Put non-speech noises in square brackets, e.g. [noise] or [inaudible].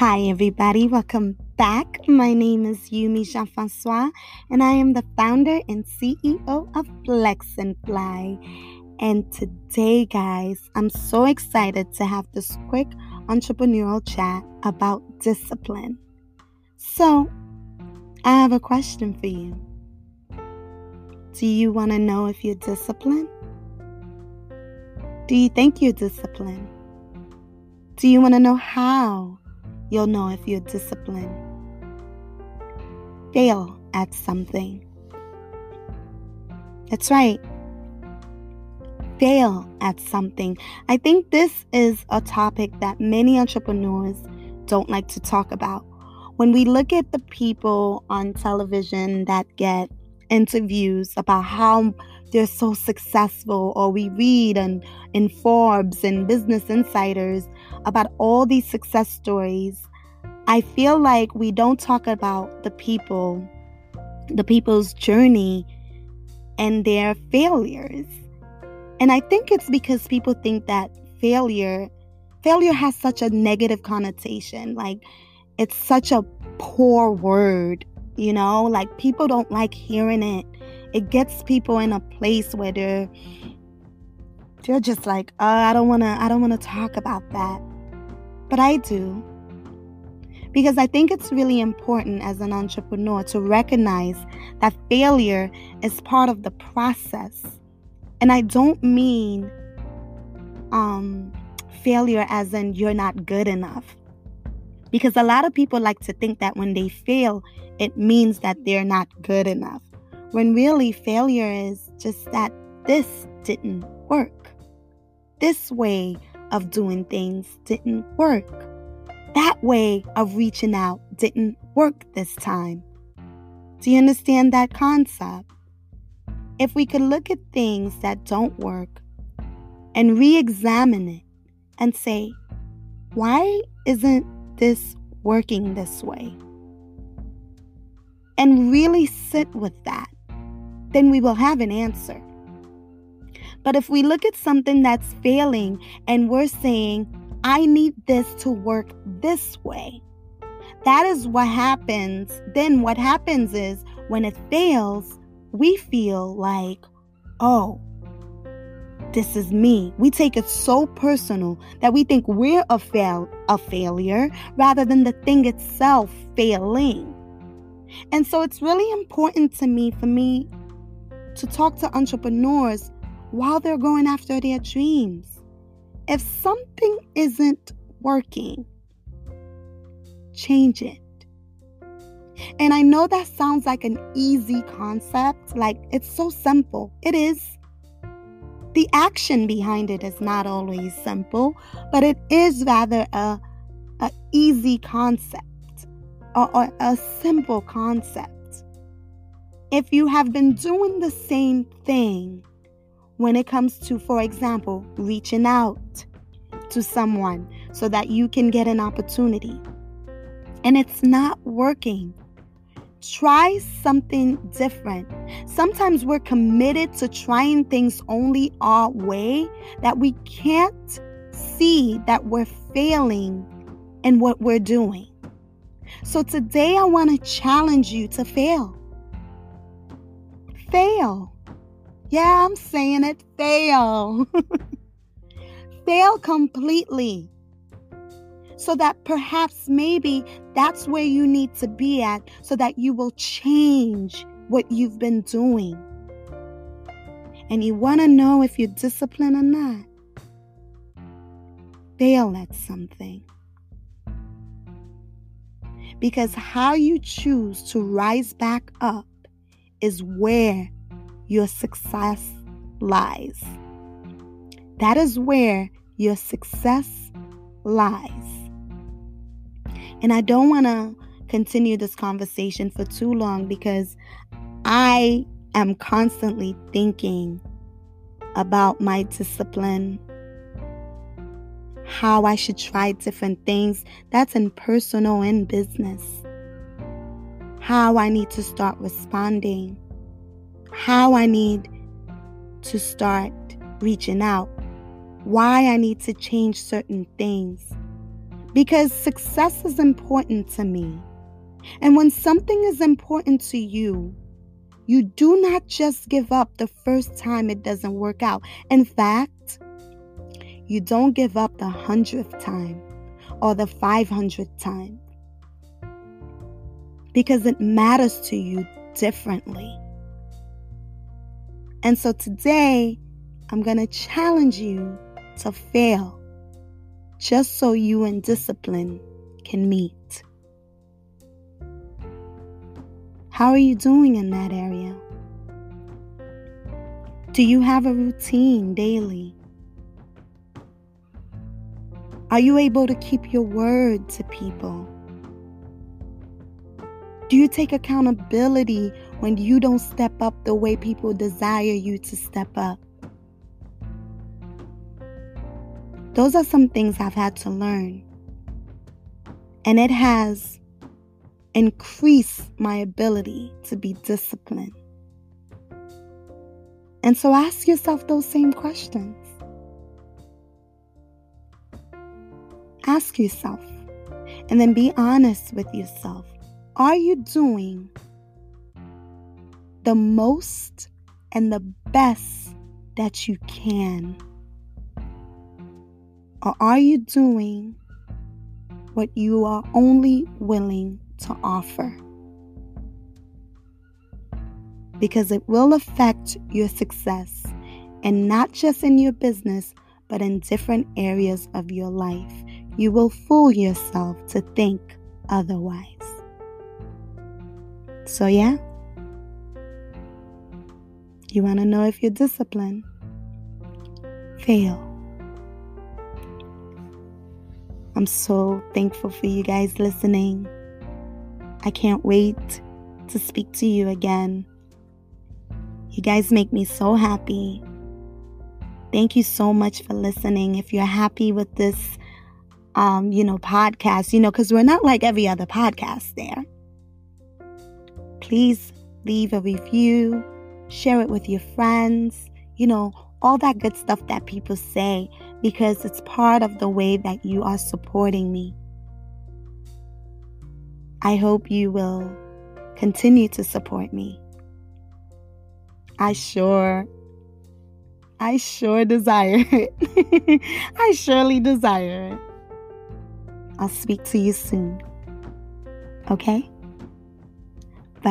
Hi, everybody. Welcome back. My name is Yumi Jean Francois, and I am the founder and CEO of Flex and Fly. And today, guys, I'm so excited to have this quick entrepreneurial chat about discipline. So, I have a question for you. Do you want to know if you're disciplined? Do you think you're disciplined? Do you want to know how you'll know if you're disciplined? Fail at something. That's right. Fail at something. I think this is a topic that many entrepreneurs don't like to talk about. When we look at the people on television that get interviews about how they're so successful, or we read in Forbes and Business Insiders about all these success stories, I feel like we don't talk about the people, the people's journey and their failures. And I think it's because people think that failure failure has such a negative connotation. Like it's such a poor word, you know? Like people don't like hearing it it gets people in a place where they're they're just like, oh, I don't wanna I don't wanna talk about that. But I do. Because I think it's really important as an entrepreneur to recognize that failure is part of the process. And I don't mean um, failure as in you're not good enough. Because a lot of people like to think that when they fail, it means that they're not good enough when really failure is just that this didn't work. This way of doing things didn't work. Way of reaching out didn't work this time. Do you understand that concept? If we could look at things that don't work and re examine it and say, why isn't this working this way? And really sit with that then we will have an answer. But if we look at something that's failing and we're saying, I need this to work this way, that is what happens. Then what happens is when it fails, we feel like, oh, this is me. We take it so personal that we think we're a fail a failure rather than the thing itself failing. And so it's really important to me for me to talk to entrepreneurs while they're going after their dreams. If something isn't working, change it. And I know that sounds like an easy concept, like it's so simple. It is. The action behind it is not always simple, but it is rather a, a easy concept or, or a simple concept if you have been doing the same thing when it comes to, for example, reaching out to someone so that you can get an opportunity and it's not working, try something different. Sometimes we're committed to trying things only our way that we can't see that we're failing in what we're doing. So today I want to challenge you to fail fail. Yeah, I'm saying it fail. [laughs] fail completely. So that perhaps maybe that's where you need to be at so that you will change what you've been doing. And you want to know if you're disciplined or not. Fail at something. Because how you choose to rise back up is where your success lies. That is where your success lies. And I don't want to continue this conversation for too long because I am constantly thinking about my discipline, how I should try different things. That's in personal and business how I need to start responding, how I need to start reaching out, why I need to change certain things. because success is important to me. And when something is important to you, you do not just give up the first time it doesn't work out. In fact, you don't give up the hundredth time or the 500th time because it matters to you differently. And so today, I'm going to challenge you to fail just so you and discipline can meet. How are you doing in that area? Do you have a routine daily? Are you able to keep your word to people? Do you take accountability when you don't step up the way people desire you to step up? Those are some things I've had to learn. And it has increased my ability to be disciplined. And so ask yourself those same questions. Ask yourself, and then be honest with yourself. Are you doing the most and the best that you can? Or are you doing what you are only willing to offer. Because it will affect your success, and not just in your business, but in different areas of your life. You will fool yourself to think otherwise. So, yeah, you want to know if you're disciplined? Fail. I'm so thankful for you guys listening. I can't wait to speak to you again. You guys make me so happy. Thank you so much for listening. If you're happy with this, um, you know, podcast, you know, because we're not like every other podcast there. Please leave a review, share it with your friends, you know, all that good stuff that people say because it's part of the way that you are supporting me. I hope you will continue to support me. I sure, I sure desire it. [laughs] I surely desire it. I'll speak to you soon. Okay? 拜。